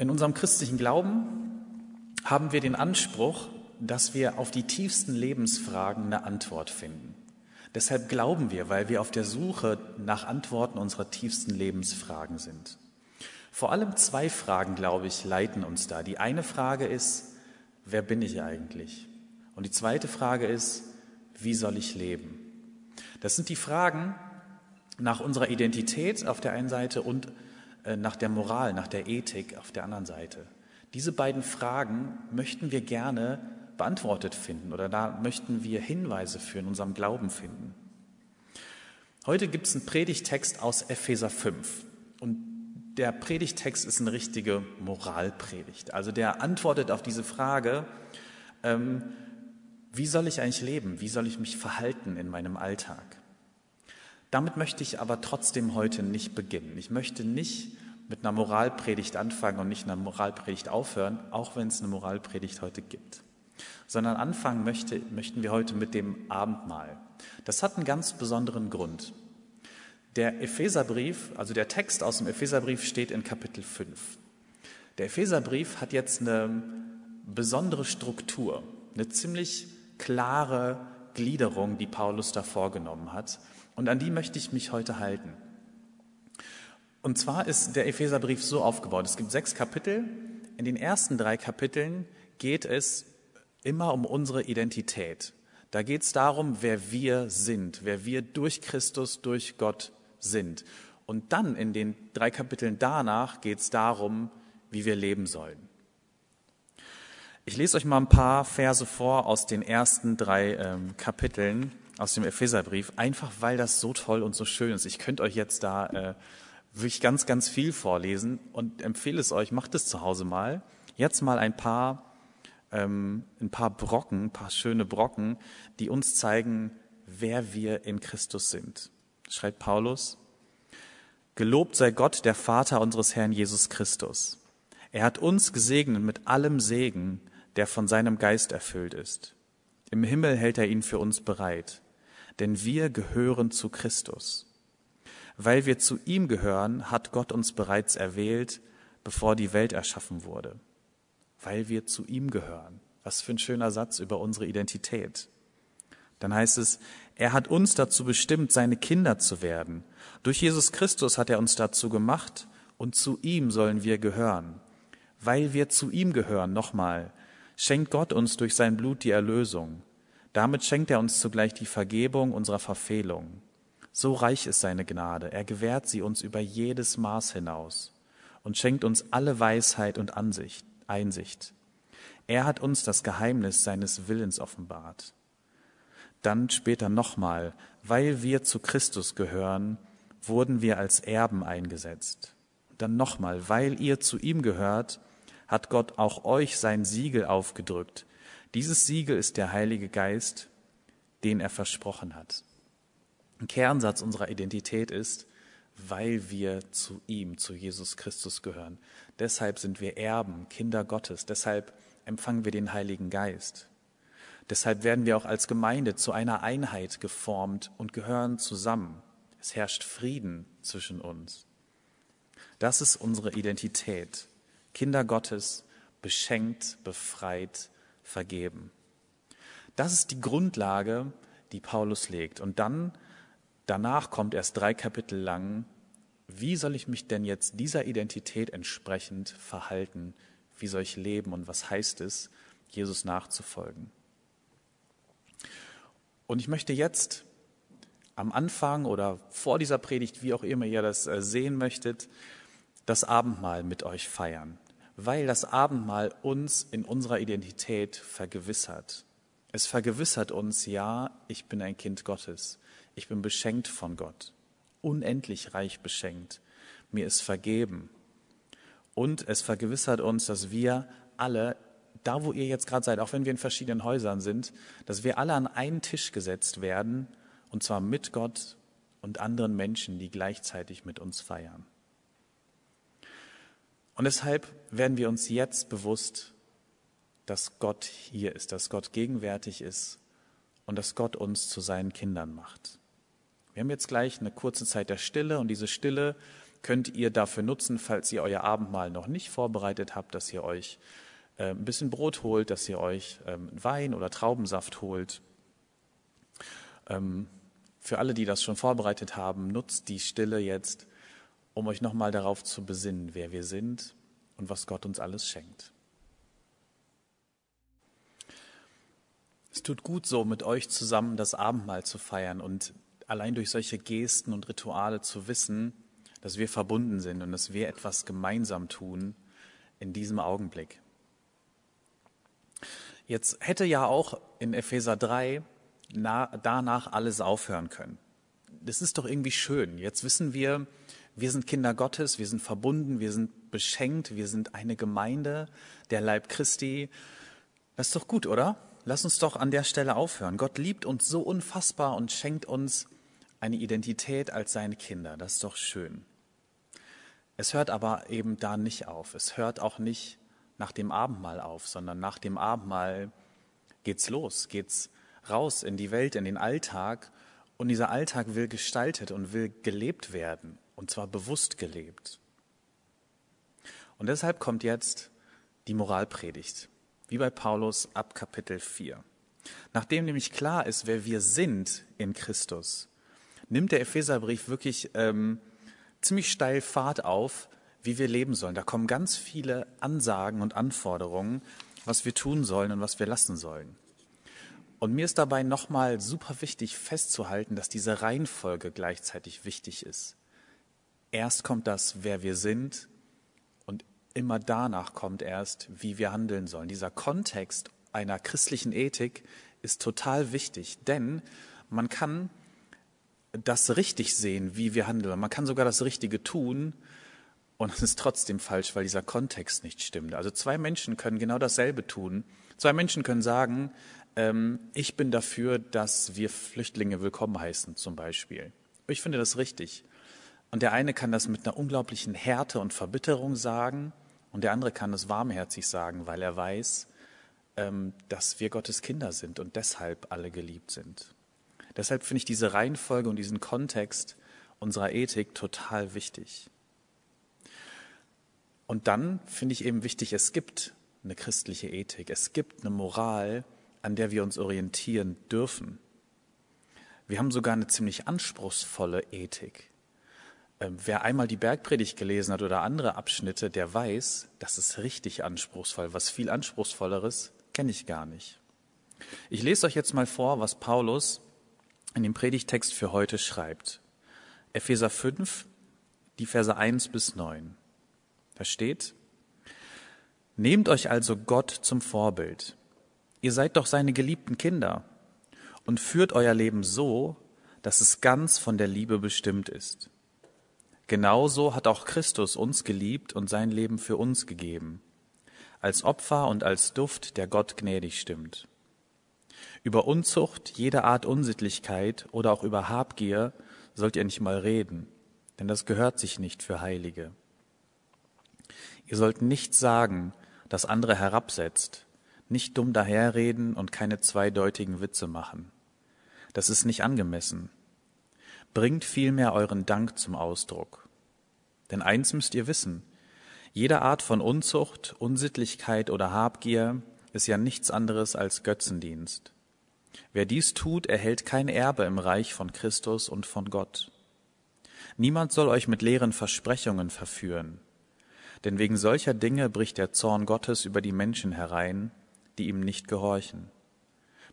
In unserem christlichen Glauben haben wir den Anspruch, dass wir auf die tiefsten Lebensfragen eine Antwort finden. Deshalb glauben wir, weil wir auf der Suche nach Antworten unserer tiefsten Lebensfragen sind. Vor allem zwei Fragen, glaube ich, leiten uns da. Die eine Frage ist, wer bin ich eigentlich? Und die zweite Frage ist, wie soll ich leben? Das sind die Fragen nach unserer Identität auf der einen Seite und nach der Moral, nach der Ethik auf der anderen Seite. Diese beiden Fragen möchten wir gerne beantwortet finden oder da möchten wir Hinweise für in unserem Glauben finden. Heute gibt es einen Predigtext aus Epheser 5 und der Predigtext ist eine richtige Moralpredigt. Also der antwortet auf diese Frage, ähm, wie soll ich eigentlich leben? Wie soll ich mich verhalten in meinem Alltag? Damit möchte ich aber trotzdem heute nicht beginnen. Ich möchte nicht mit einer Moralpredigt anfangen und nicht einer Moralpredigt aufhören, auch wenn es eine Moralpredigt heute gibt. Sondern anfangen möchte, möchten wir heute mit dem Abendmahl. Das hat einen ganz besonderen Grund. Der Epheserbrief, also der Text aus dem Epheserbrief steht in Kapitel 5. Der Epheserbrief hat jetzt eine besondere Struktur, eine ziemlich klare Gliederung, die Paulus da vorgenommen hat. Und an die möchte ich mich heute halten. Und zwar ist der Epheserbrief so aufgebaut. Es gibt sechs Kapitel. In den ersten drei Kapiteln geht es immer um unsere Identität. Da geht es darum, wer wir sind, wer wir durch Christus, durch Gott sind. Und dann in den drei Kapiteln danach geht es darum, wie wir leben sollen. Ich lese euch mal ein paar Verse vor aus den ersten drei ähm, Kapiteln aus dem Epheserbrief, einfach weil das so toll und so schön ist. Ich könnte euch jetzt da äh, wirklich ganz, ganz viel vorlesen und empfehle es euch, macht es zu Hause mal. Jetzt mal ein paar, ähm, ein paar Brocken, ein paar schöne Brocken, die uns zeigen, wer wir in Christus sind. Schreibt Paulus, Gelobt sei Gott, der Vater unseres Herrn Jesus Christus. Er hat uns gesegnet mit allem Segen, der von seinem Geist erfüllt ist. Im Himmel hält er ihn für uns bereit, denn wir gehören zu Christus. Weil wir zu ihm gehören, hat Gott uns bereits erwählt, bevor die Welt erschaffen wurde. Weil wir zu ihm gehören. Was für ein schöner Satz über unsere Identität. Dann heißt es, er hat uns dazu bestimmt, seine Kinder zu werden. Durch Jesus Christus hat er uns dazu gemacht und zu ihm sollen wir gehören. Weil wir zu ihm gehören, nochmal, schenkt Gott uns durch sein Blut die Erlösung. Damit schenkt er uns zugleich die Vergebung unserer Verfehlungen. So reich ist seine Gnade, er gewährt sie uns über jedes Maß hinaus und schenkt uns alle Weisheit und Ansicht, Einsicht. Er hat uns das Geheimnis seines Willens offenbart. Dann später nochmal, weil wir zu Christus gehören, wurden wir als Erben eingesetzt. Dann nochmal, weil ihr zu ihm gehört, hat Gott auch euch sein Siegel aufgedrückt. Dieses Siegel ist der Heilige Geist, den er versprochen hat. Ein Kernsatz unserer Identität ist, weil wir zu ihm, zu Jesus Christus gehören. Deshalb sind wir Erben, Kinder Gottes. Deshalb empfangen wir den Heiligen Geist. Deshalb werden wir auch als Gemeinde zu einer Einheit geformt und gehören zusammen. Es herrscht Frieden zwischen uns. Das ist unsere Identität. Kinder Gottes, beschenkt, befreit, vergeben. Das ist die Grundlage, die Paulus legt. Und dann Danach kommt erst drei Kapitel lang, wie soll ich mich denn jetzt dieser Identität entsprechend verhalten? Wie soll ich leben und was heißt es, Jesus nachzufolgen? Und ich möchte jetzt am Anfang oder vor dieser Predigt, wie auch immer ihr das äh, sehen möchtet, das Abendmahl mit euch feiern, weil das Abendmahl uns in unserer Identität vergewissert. Es vergewissert uns, ja, ich bin ein Kind Gottes. Ich bin beschenkt von Gott, unendlich reich beschenkt. Mir ist vergeben. Und es vergewissert uns, dass wir alle, da wo ihr jetzt gerade seid, auch wenn wir in verschiedenen Häusern sind, dass wir alle an einen Tisch gesetzt werden, und zwar mit Gott und anderen Menschen, die gleichzeitig mit uns feiern. Und deshalb werden wir uns jetzt bewusst, dass Gott hier ist, dass Gott gegenwärtig ist und dass Gott uns zu seinen Kindern macht. Wir haben jetzt gleich eine kurze Zeit der Stille und diese Stille könnt ihr dafür nutzen, falls ihr euer Abendmahl noch nicht vorbereitet habt, dass ihr euch äh, ein bisschen Brot holt, dass ihr euch ähm, Wein oder Traubensaft holt. Ähm, für alle, die das schon vorbereitet haben, nutzt die Stille jetzt, um euch nochmal darauf zu besinnen, wer wir sind und was Gott uns alles schenkt. Es tut gut so, mit euch zusammen das Abendmahl zu feiern und allein durch solche Gesten und Rituale zu wissen, dass wir verbunden sind und dass wir etwas gemeinsam tun in diesem Augenblick. Jetzt hätte ja auch in Epheser 3 na, danach alles aufhören können. Das ist doch irgendwie schön. Jetzt wissen wir, wir sind Kinder Gottes, wir sind verbunden, wir sind beschenkt, wir sind eine Gemeinde, der Leib Christi. Das ist doch gut, oder? Lass uns doch an der Stelle aufhören. Gott liebt uns so unfassbar und schenkt uns eine Identität als seine Kinder. Das ist doch schön. Es hört aber eben da nicht auf. Es hört auch nicht nach dem Abendmahl auf, sondern nach dem Abendmahl geht's los, geht's raus in die Welt, in den Alltag. Und dieser Alltag will gestaltet und will gelebt werden, und zwar bewusst gelebt. Und deshalb kommt jetzt die Moralpredigt, wie bei Paulus ab Kapitel 4. Nachdem nämlich klar ist, wer wir sind in Christus, nimmt der Epheserbrief wirklich ähm, ziemlich steil Fahrt auf, wie wir leben sollen. Da kommen ganz viele Ansagen und Anforderungen, was wir tun sollen und was wir lassen sollen. Und mir ist dabei nochmal super wichtig festzuhalten, dass diese Reihenfolge gleichzeitig wichtig ist. Erst kommt das, wer wir sind, und immer danach kommt erst, wie wir handeln sollen. Dieser Kontext einer christlichen Ethik ist total wichtig, denn man kann das richtig sehen, wie wir handeln. Man kann sogar das Richtige tun und es ist trotzdem falsch, weil dieser Kontext nicht stimmt. Also zwei Menschen können genau dasselbe tun. Zwei Menschen können sagen, ähm, ich bin dafür, dass wir Flüchtlinge willkommen heißen, zum Beispiel. Ich finde das richtig. Und der eine kann das mit einer unglaublichen Härte und Verbitterung sagen und der andere kann das warmherzig sagen, weil er weiß, ähm, dass wir Gottes Kinder sind und deshalb alle geliebt sind. Deshalb finde ich diese Reihenfolge und diesen Kontext unserer Ethik total wichtig. Und dann finde ich eben wichtig, es gibt eine christliche Ethik, es gibt eine Moral, an der wir uns orientieren dürfen. Wir haben sogar eine ziemlich anspruchsvolle Ethik. Ähm, wer einmal die Bergpredigt gelesen hat oder andere Abschnitte, der weiß, das ist richtig anspruchsvoll. Was viel anspruchsvolleres kenne ich gar nicht. Ich lese euch jetzt mal vor, was Paulus in dem Predigtext für heute schreibt. Epheser 5, die Verse 1 bis 9. Da steht, Nehmt euch also Gott zum Vorbild Ihr seid doch seine geliebten Kinder und führt euer Leben so, dass es ganz von der Liebe bestimmt ist. Genauso hat auch Christus uns geliebt und sein Leben für uns gegeben, als Opfer und als Duft, der Gott gnädig stimmt. Über Unzucht, jede Art Unsittlichkeit oder auch über Habgier sollt ihr nicht mal reden, denn das gehört sich nicht für Heilige. Ihr sollt nichts sagen, das andere herabsetzt, nicht dumm daherreden und keine zweideutigen Witze machen. Das ist nicht angemessen. Bringt vielmehr euren Dank zum Ausdruck. Denn eins müsst ihr wissen, jede Art von Unzucht, Unsittlichkeit oder Habgier ist ja nichts anderes als Götzendienst. Wer dies tut, erhält kein Erbe im Reich von Christus und von Gott. Niemand soll euch mit leeren Versprechungen verführen, denn wegen solcher Dinge bricht der Zorn Gottes über die Menschen herein, die ihm nicht gehorchen.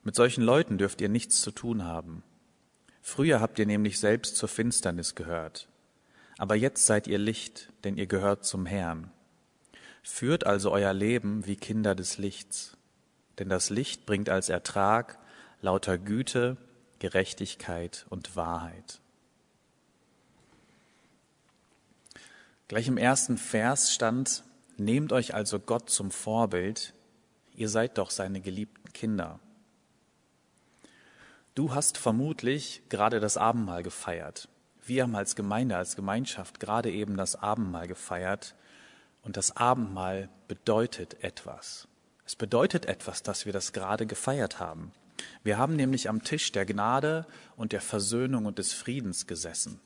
Mit solchen Leuten dürft ihr nichts zu tun haben. Früher habt ihr nämlich selbst zur Finsternis gehört. Aber jetzt seid ihr Licht, denn ihr gehört zum Herrn. Führt also euer Leben wie Kinder des Lichts, denn das Licht bringt als Ertrag lauter Güte, Gerechtigkeit und Wahrheit. Gleich im ersten Vers stand, Nehmt euch also Gott zum Vorbild, ihr seid doch seine geliebten Kinder. Du hast vermutlich gerade das Abendmahl gefeiert. Wir haben als Gemeinde, als Gemeinschaft gerade eben das Abendmahl gefeiert. Und das Abendmahl bedeutet etwas. Es bedeutet etwas, dass wir das gerade gefeiert haben. Wir haben nämlich am Tisch der Gnade und der Versöhnung und des Friedens gesessen.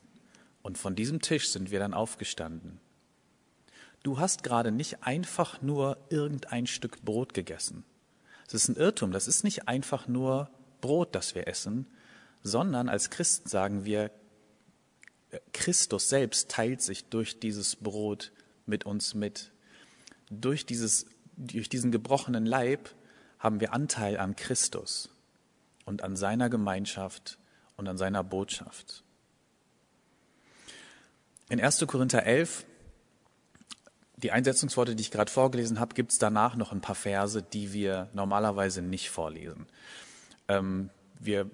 Und von diesem Tisch sind wir dann aufgestanden. Du hast gerade nicht einfach nur irgendein Stück Brot gegessen. Es ist ein Irrtum, das ist nicht einfach nur Brot, das wir essen, sondern als Christen sagen wir, Christus selbst teilt sich durch dieses Brot mit uns mit. Durch, dieses, durch diesen gebrochenen Leib haben wir Anteil an Christus und an seiner Gemeinschaft und an seiner Botschaft. In 1. Korinther 11, die Einsetzungsworte, die ich gerade vorgelesen habe, gibt es danach noch ein paar Verse, die wir normalerweise nicht vorlesen. Ähm, wir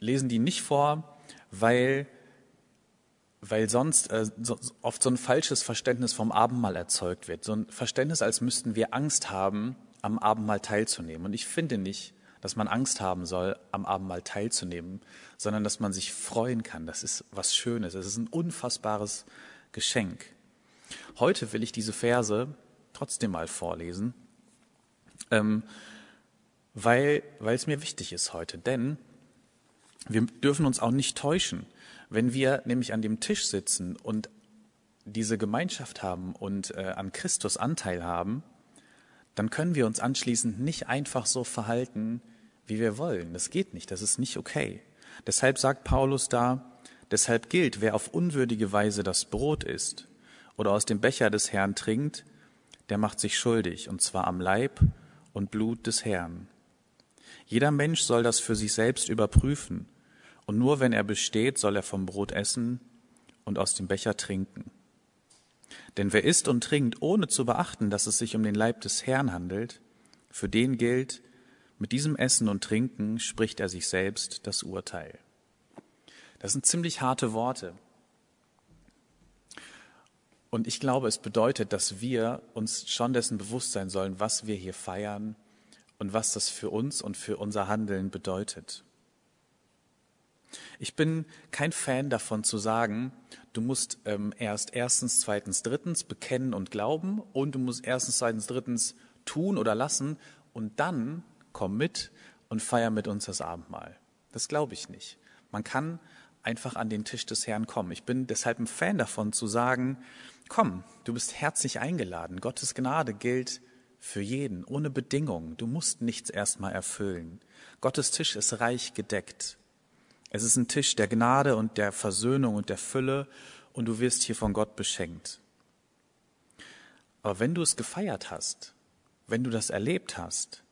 lesen die nicht vor, weil weil sonst äh, so, oft so ein falsches Verständnis vom Abendmahl erzeugt wird. So ein Verständnis, als müssten wir Angst haben, am Abendmahl teilzunehmen. Und ich finde nicht, dass man Angst haben soll, am Abendmahl teilzunehmen, sondern dass man sich freuen kann. Das ist was Schönes. Es ist ein unfassbares Geschenk. Heute will ich diese Verse trotzdem mal vorlesen, ähm, weil, weil es mir wichtig ist heute. Denn wir dürfen uns auch nicht täuschen. Wenn wir nämlich an dem Tisch sitzen und diese Gemeinschaft haben und äh, an Christus Anteil haben, dann können wir uns anschließend nicht einfach so verhalten, wie wir wollen. Das geht nicht, das ist nicht okay. Deshalb sagt Paulus da, deshalb gilt, wer auf unwürdige Weise das Brot isst oder aus dem Becher des Herrn trinkt, der macht sich schuldig, und zwar am Leib und Blut des Herrn. Jeder Mensch soll das für sich selbst überprüfen, und nur wenn er besteht, soll er vom Brot essen und aus dem Becher trinken. Denn wer isst und trinkt, ohne zu beachten, dass es sich um den Leib des Herrn handelt, für den gilt, mit diesem Essen und Trinken spricht er sich selbst das Urteil. Das sind ziemlich harte Worte. Und ich glaube, es bedeutet, dass wir uns schon dessen bewusst sein sollen, was wir hier feiern und was das für uns und für unser Handeln bedeutet. Ich bin kein Fan davon zu sagen, du musst ähm, erst erstens, zweitens, drittens bekennen und glauben und du musst erstens, zweitens, drittens tun oder lassen und dann komm mit und feier mit uns das Abendmahl. Das glaube ich nicht. Man kann einfach an den Tisch des Herrn kommen. Ich bin deshalb ein Fan davon zu sagen, komm, du bist herzlich eingeladen. Gottes Gnade gilt für jeden, ohne Bedingungen. Du musst nichts erstmal erfüllen. Gottes Tisch ist reich gedeckt. Es ist ein Tisch der Gnade und der Versöhnung und der Fülle und du wirst hier von Gott beschenkt. Aber wenn du es gefeiert hast, wenn du das erlebt hast,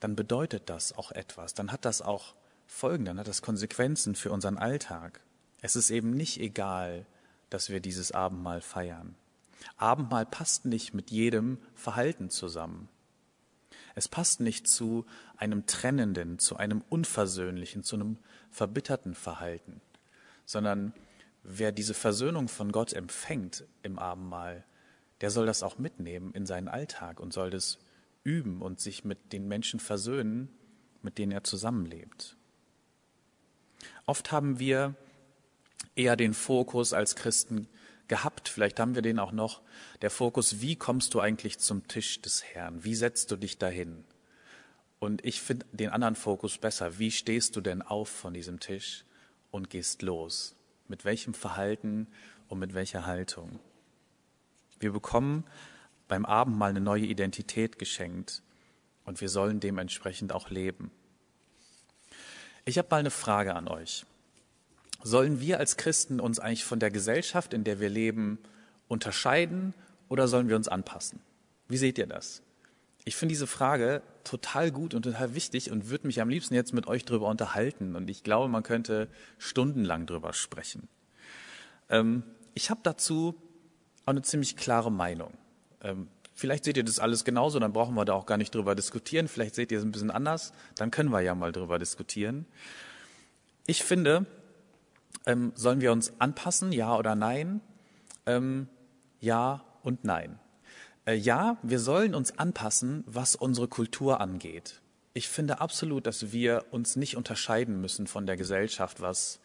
dann bedeutet das auch etwas, dann hat das auch Folgen, dann hat das Konsequenzen für unseren Alltag. Es ist eben nicht egal, dass wir dieses Abendmahl feiern. Abendmahl passt nicht mit jedem Verhalten zusammen. Es passt nicht zu einem trennenden, zu einem unversöhnlichen, zu einem verbitterten Verhalten, sondern wer diese Versöhnung von Gott empfängt im Abendmahl, der soll das auch mitnehmen in seinen Alltag und soll das üben und sich mit den Menschen versöhnen, mit denen er zusammenlebt. Oft haben wir eher den Fokus als Christen gehabt, vielleicht haben wir den auch noch, der Fokus, wie kommst du eigentlich zum Tisch des Herrn? Wie setzt du dich dahin? Und ich finde den anderen Fokus besser. Wie stehst du denn auf von diesem Tisch und gehst los? Mit welchem Verhalten und mit welcher Haltung? Wir bekommen beim Abendmahl eine neue Identität geschenkt und wir sollen dementsprechend auch leben. Ich habe mal eine Frage an euch. Sollen wir als Christen uns eigentlich von der Gesellschaft, in der wir leben, unterscheiden oder sollen wir uns anpassen? Wie seht ihr das? Ich finde diese Frage total gut und total wichtig und würde mich am liebsten jetzt mit euch darüber unterhalten. Und ich glaube, man könnte stundenlang darüber sprechen. Ähm, ich habe dazu auch eine ziemlich klare Meinung. Ähm, vielleicht seht ihr das alles genauso, dann brauchen wir da auch gar nicht drüber diskutieren. Vielleicht seht ihr es ein bisschen anders, dann können wir ja mal drüber diskutieren. Ich finde, ähm, sollen wir uns anpassen, ja oder nein? Ähm, ja und nein. Äh, ja, wir sollen uns anpassen, was unsere Kultur angeht. Ich finde absolut, dass wir uns nicht unterscheiden müssen von der Gesellschaft, was,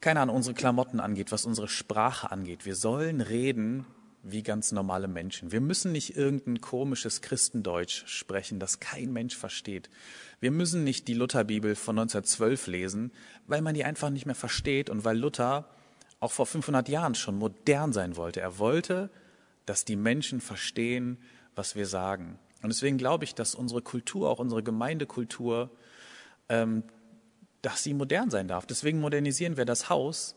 keine Ahnung, unsere Klamotten angeht, was unsere Sprache angeht. Wir sollen reden wie ganz normale Menschen. Wir müssen nicht irgendein komisches Christendeutsch sprechen, das kein Mensch versteht. Wir müssen nicht die Lutherbibel von 1912 lesen, weil man die einfach nicht mehr versteht und weil Luther auch vor 500 Jahren schon modern sein wollte. Er wollte, dass die Menschen verstehen, was wir sagen. Und deswegen glaube ich, dass unsere Kultur, auch unsere Gemeindekultur, ähm, dass sie modern sein darf. Deswegen modernisieren wir das Haus.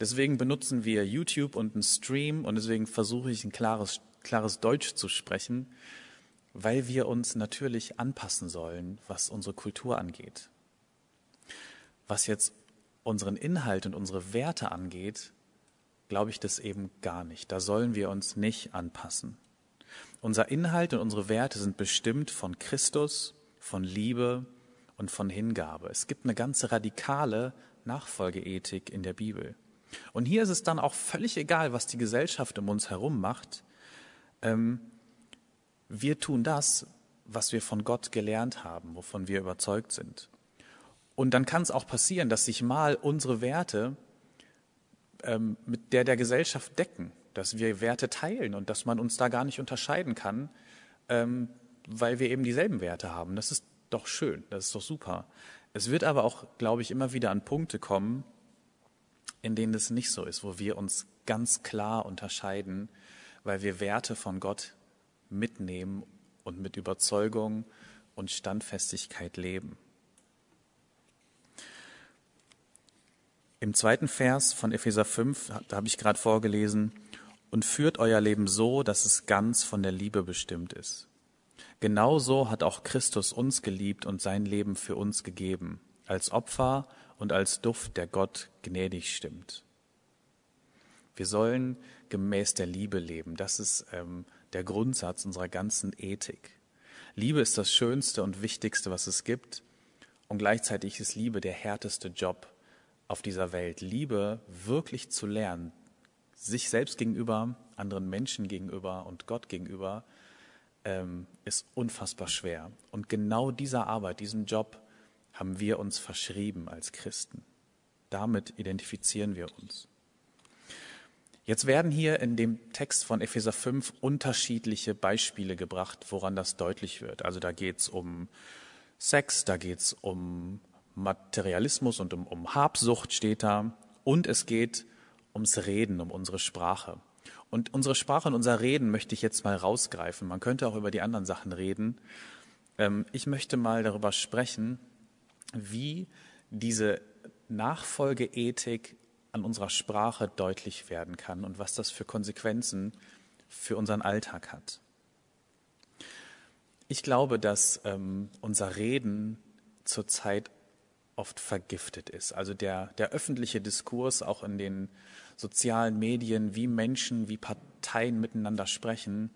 Deswegen benutzen wir YouTube und einen Stream und deswegen versuche ich ein klares, klares Deutsch zu sprechen, weil wir uns natürlich anpassen sollen, was unsere Kultur angeht. Was jetzt unseren Inhalt und unsere Werte angeht, glaube ich das eben gar nicht. Da sollen wir uns nicht anpassen. Unser Inhalt und unsere Werte sind bestimmt von Christus, von Liebe und von Hingabe. Es gibt eine ganze radikale Nachfolgeethik in der Bibel. Und hier ist es dann auch völlig egal, was die Gesellschaft um uns herum macht. Ähm, wir tun das, was wir von Gott gelernt haben, wovon wir überzeugt sind. Und dann kann es auch passieren, dass sich mal unsere Werte ähm, mit der der Gesellschaft decken, dass wir Werte teilen und dass man uns da gar nicht unterscheiden kann, ähm, weil wir eben dieselben Werte haben. Das ist doch schön, das ist doch super. Es wird aber auch, glaube ich, immer wieder an Punkte kommen, in denen das nicht so ist, wo wir uns ganz klar unterscheiden, weil wir Werte von Gott mitnehmen und mit Überzeugung und Standfestigkeit leben. Im zweiten Vers von Epheser 5, da habe ich gerade vorgelesen, und führt euer Leben so, dass es ganz von der Liebe bestimmt ist. Genauso hat auch Christus uns geliebt und sein Leben für uns gegeben, als Opfer und als Duft, der Gott gnädig stimmt. Wir sollen gemäß der Liebe leben. Das ist ähm, der Grundsatz unserer ganzen Ethik. Liebe ist das Schönste und Wichtigste, was es gibt. Und gleichzeitig ist Liebe der härteste Job auf dieser Welt. Liebe wirklich zu lernen, sich selbst gegenüber, anderen Menschen gegenüber und Gott gegenüber, ähm, ist unfassbar schwer. Und genau dieser Arbeit, diesen Job haben wir uns verschrieben als Christen. Damit identifizieren wir uns. Jetzt werden hier in dem Text von Epheser 5 unterschiedliche Beispiele gebracht, woran das deutlich wird. Also da geht es um Sex, da geht es um Materialismus und um, um Habsucht steht da. Und es geht ums Reden, um unsere Sprache. Und unsere Sprache und unser Reden möchte ich jetzt mal rausgreifen. Man könnte auch über die anderen Sachen reden. Ähm, ich möchte mal darüber sprechen, wie diese Nachfolgeethik an unserer Sprache deutlich werden kann und was das für Konsequenzen für unseren Alltag hat. Ich glaube, dass ähm, unser Reden zurzeit oft vergiftet ist. Also der, der öffentliche Diskurs auch in den sozialen Medien, wie Menschen, wie Parteien miteinander sprechen,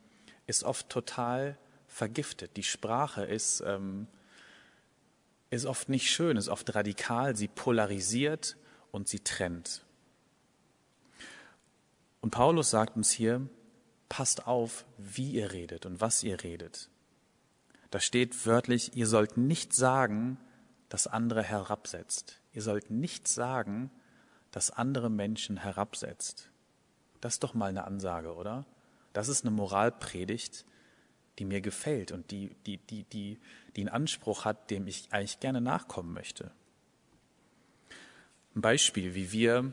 ist oft total vergiftet. Die Sprache ist, ähm, ist oft nicht schön, ist oft radikal, sie polarisiert und sie trennt. Und Paulus sagt uns hier, passt auf, wie ihr redet und was ihr redet. Da steht wörtlich, ihr sollt nicht sagen, dass andere herabsetzt. Ihr sollt nicht sagen, dass andere Menschen herabsetzt. Das ist doch mal eine Ansage, oder? Das ist eine Moralpredigt, die mir gefällt und die, die, die, die, die einen Anspruch hat, dem ich eigentlich gerne nachkommen möchte. Ein Beispiel, wie wir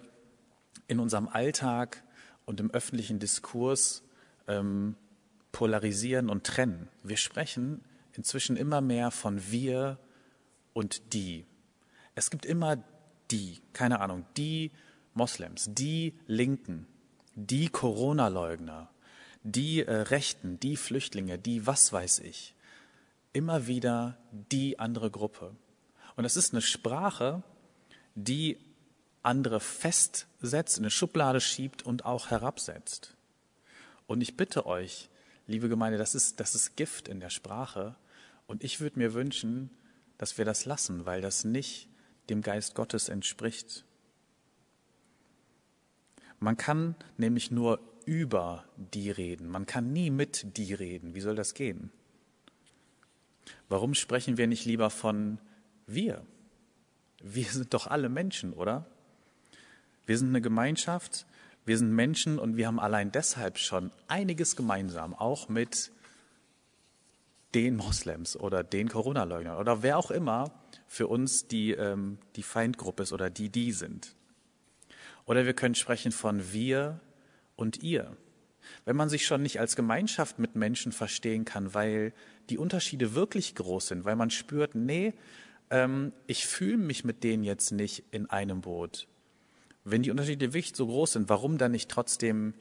in unserem Alltag und im öffentlichen Diskurs ähm, polarisieren und trennen. Wir sprechen inzwischen immer mehr von wir und die. Es gibt immer die, keine Ahnung, die Moslems, die Linken, die Corona-Leugner, die äh, Rechten, die Flüchtlinge, die was weiß ich. Immer wieder die andere Gruppe. Und es ist eine Sprache, die andere festsetzt, in eine Schublade schiebt und auch herabsetzt. Und ich bitte euch, liebe Gemeinde, das ist, das ist Gift in der Sprache. Und ich würde mir wünschen, dass wir das lassen, weil das nicht dem Geist Gottes entspricht. Man kann nämlich nur über die reden. Man kann nie mit die reden. Wie soll das gehen? Warum sprechen wir nicht lieber von wir? Wir sind doch alle Menschen, oder? Wir sind eine Gemeinschaft, wir sind Menschen und wir haben allein deshalb schon einiges gemeinsam, auch mit den Moslems oder den Corona-Leugnern oder wer auch immer für uns die, ähm, die Feindgruppe ist oder die die sind. Oder wir können sprechen von wir und ihr. Wenn man sich schon nicht als Gemeinschaft mit Menschen verstehen kann, weil die Unterschiede wirklich groß sind, weil man spürt, nee, ähm, ich fühle mich mit denen jetzt nicht in einem Boot. Wenn die Unterschiede wirklich so groß sind, warum dann nicht trotzdem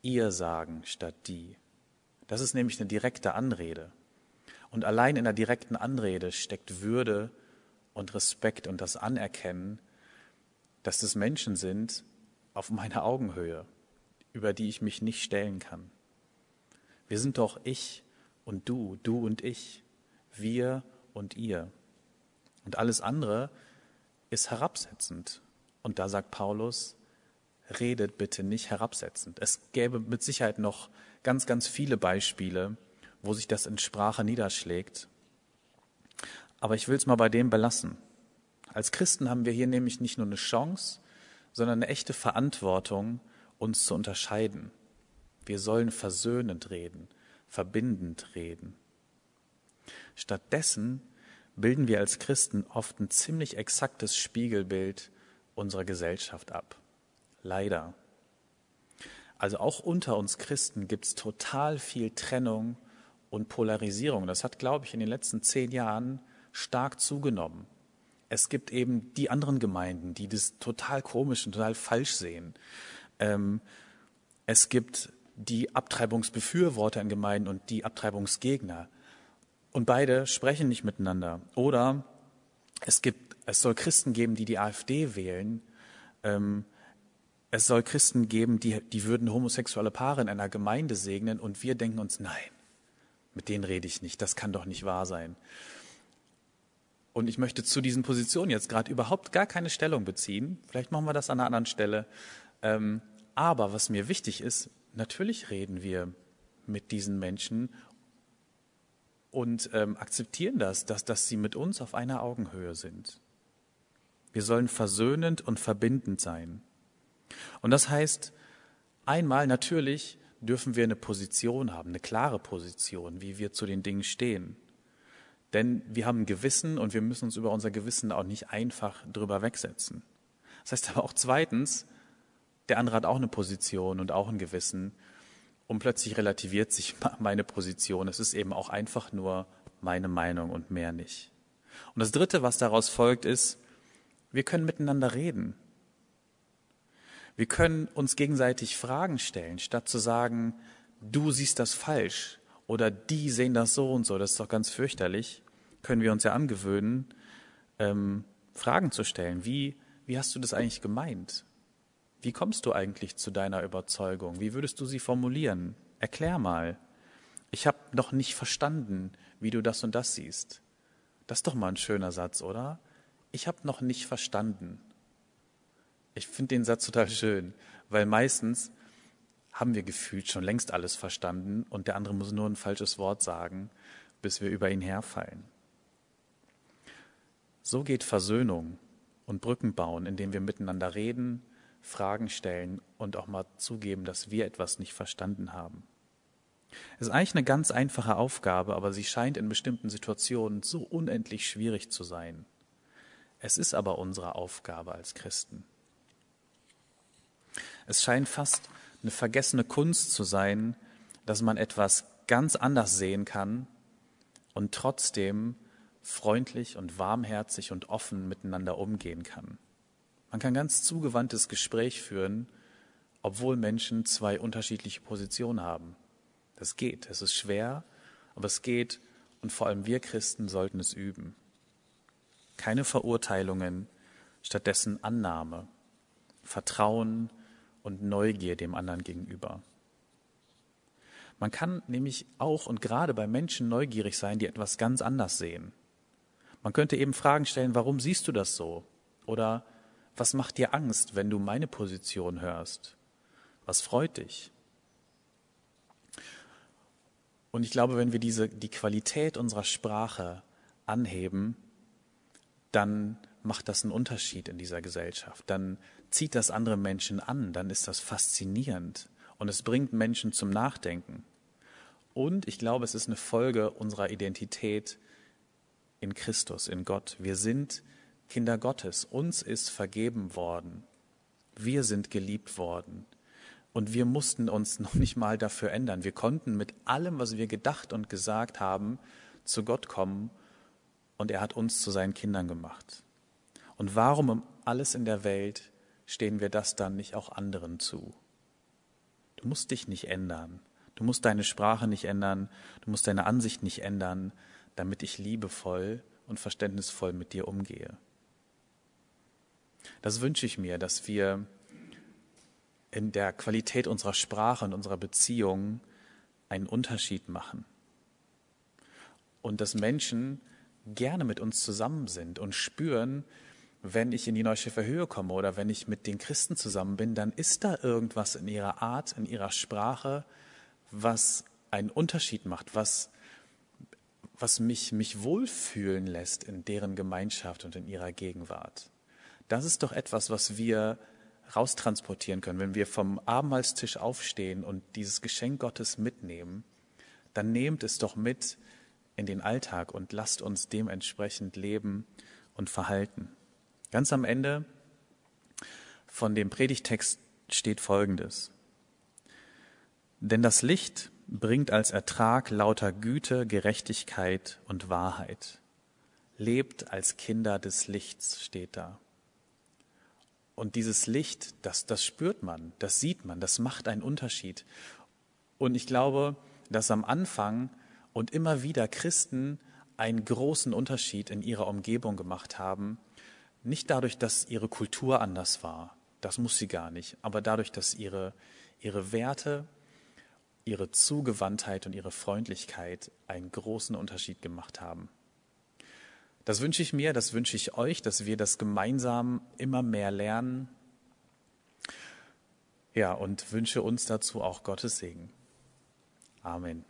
ihr sagen statt die? Das ist nämlich eine direkte Anrede. Und allein in der direkten Anrede steckt Würde und Respekt und das Anerkennen, dass das Menschen sind auf meiner Augenhöhe, über die ich mich nicht stellen kann. Wir sind doch ich und du, du und ich, wir und ihr. Und alles andere ist herabsetzend. Und da sagt Paulus, redet bitte nicht herabsetzend. Es gäbe mit Sicherheit noch ganz, ganz viele Beispiele, wo sich das in Sprache niederschlägt. Aber ich will es mal bei dem belassen. Als Christen haben wir hier nämlich nicht nur eine Chance, sondern eine echte Verantwortung, uns zu unterscheiden. Wir sollen versöhnend reden, verbindend reden. Stattdessen bilden wir als Christen oft ein ziemlich exaktes Spiegelbild unserer Gesellschaft ab. Leider. Also auch unter uns Christen gibt es total viel Trennung und Polarisierung. Das hat, glaube ich, in den letzten zehn Jahren stark zugenommen. Es gibt eben die anderen Gemeinden, die das total komisch und total falsch sehen. Ähm, es gibt die Abtreibungsbefürworter in Gemeinden und die Abtreibungsgegner. Und beide sprechen nicht miteinander. Oder es gibt, es soll Christen geben, die die AfD wählen. Ähm, es soll Christen geben, die, die würden homosexuelle Paare in einer Gemeinde segnen und wir denken uns, nein, mit denen rede ich nicht, das kann doch nicht wahr sein. Und ich möchte zu diesen Positionen jetzt gerade überhaupt gar keine Stellung beziehen. Vielleicht machen wir das an einer anderen Stelle. Ähm, aber was mir wichtig ist, natürlich reden wir mit diesen Menschen und ähm, akzeptieren das, dass, dass sie mit uns auf einer Augenhöhe sind. Wir sollen versöhnend und verbindend sein. Und das heißt, einmal natürlich dürfen wir eine Position haben, eine klare Position, wie wir zu den Dingen stehen. Denn wir haben ein Gewissen und wir müssen uns über unser Gewissen auch nicht einfach drüber wegsetzen. Das heißt aber auch zweitens, der andere hat auch eine Position und auch ein Gewissen und plötzlich relativiert sich meine Position. Es ist eben auch einfach nur meine Meinung und mehr nicht. Und das Dritte, was daraus folgt, ist, wir können miteinander reden. Wir können uns gegenseitig Fragen stellen, statt zu sagen, du siehst das falsch oder die sehen das so und so, das ist doch ganz fürchterlich, können wir uns ja angewöhnen, ähm, Fragen zu stellen. Wie, wie hast du das eigentlich gemeint? Wie kommst du eigentlich zu deiner Überzeugung? Wie würdest du sie formulieren? Erklär mal. Ich habe noch nicht verstanden, wie du das und das siehst. Das ist doch mal ein schöner Satz, oder? Ich habe noch nicht verstanden. Ich finde den Satz total schön, weil meistens haben wir gefühlt schon längst alles verstanden und der andere muss nur ein falsches Wort sagen, bis wir über ihn herfallen. So geht Versöhnung und Brücken bauen, indem wir miteinander reden, Fragen stellen und auch mal zugeben, dass wir etwas nicht verstanden haben. Es ist eigentlich eine ganz einfache Aufgabe, aber sie scheint in bestimmten Situationen so unendlich schwierig zu sein. Es ist aber unsere Aufgabe als Christen. Es scheint fast eine vergessene Kunst zu sein, dass man etwas ganz anders sehen kann und trotzdem freundlich und warmherzig und offen miteinander umgehen kann. Man kann ganz zugewandtes Gespräch führen, obwohl Menschen zwei unterschiedliche Positionen haben. Das geht. Es ist schwer, aber es geht und vor allem wir Christen sollten es üben. Keine Verurteilungen, stattdessen Annahme, Vertrauen und Neugier dem anderen gegenüber. Man kann nämlich auch und gerade bei Menschen neugierig sein, die etwas ganz anders sehen. Man könnte eben Fragen stellen, warum siehst du das so? Oder was macht dir Angst, wenn du meine Position hörst? Was freut dich? Und ich glaube, wenn wir diese, die Qualität unserer Sprache anheben, dann macht das einen Unterschied in dieser Gesellschaft. Dann zieht das andere Menschen an, dann ist das faszinierend und es bringt Menschen zum Nachdenken. Und ich glaube, es ist eine Folge unserer Identität in Christus, in Gott. Wir sind Kinder Gottes. Uns ist vergeben worden. Wir sind geliebt worden. Und wir mussten uns noch nicht mal dafür ändern. Wir konnten mit allem, was wir gedacht und gesagt haben, zu Gott kommen und er hat uns zu seinen Kindern gemacht. Und warum um alles in der Welt stehen wir das dann nicht auch anderen zu? Du musst dich nicht ändern. Du musst deine Sprache nicht ändern. Du musst deine Ansicht nicht ändern, damit ich liebevoll und verständnisvoll mit dir umgehe. Das wünsche ich mir, dass wir in der Qualität unserer Sprache und unserer Beziehung einen Unterschied machen. Und dass Menschen gerne mit uns zusammen sind und spüren, wenn ich in die Neuschiffer Höhe komme oder wenn ich mit den Christen zusammen bin, dann ist da irgendwas in ihrer Art, in ihrer Sprache, was einen Unterschied macht, was, was mich, mich wohlfühlen lässt in deren Gemeinschaft und in ihrer Gegenwart. Das ist doch etwas, was wir raustransportieren können. Wenn wir vom Abendmahlstisch aufstehen und dieses Geschenk Gottes mitnehmen, dann nehmt es doch mit in den Alltag und lasst uns dementsprechend leben und verhalten. Ganz am Ende von dem Predigtext steht Folgendes. Denn das Licht bringt als Ertrag lauter Güte, Gerechtigkeit und Wahrheit. Lebt als Kinder des Lichts, steht da. Und dieses Licht, das, das spürt man, das sieht man, das macht einen Unterschied. Und ich glaube, dass am Anfang und immer wieder Christen einen großen Unterschied in ihrer Umgebung gemacht haben. Nicht dadurch, dass ihre Kultur anders war, das muss sie gar nicht, aber dadurch, dass ihre, ihre Werte, ihre Zugewandtheit und ihre Freundlichkeit einen großen Unterschied gemacht haben. Das wünsche ich mir, das wünsche ich euch, dass wir das gemeinsam immer mehr lernen. Ja, und wünsche uns dazu auch Gottes Segen. Amen.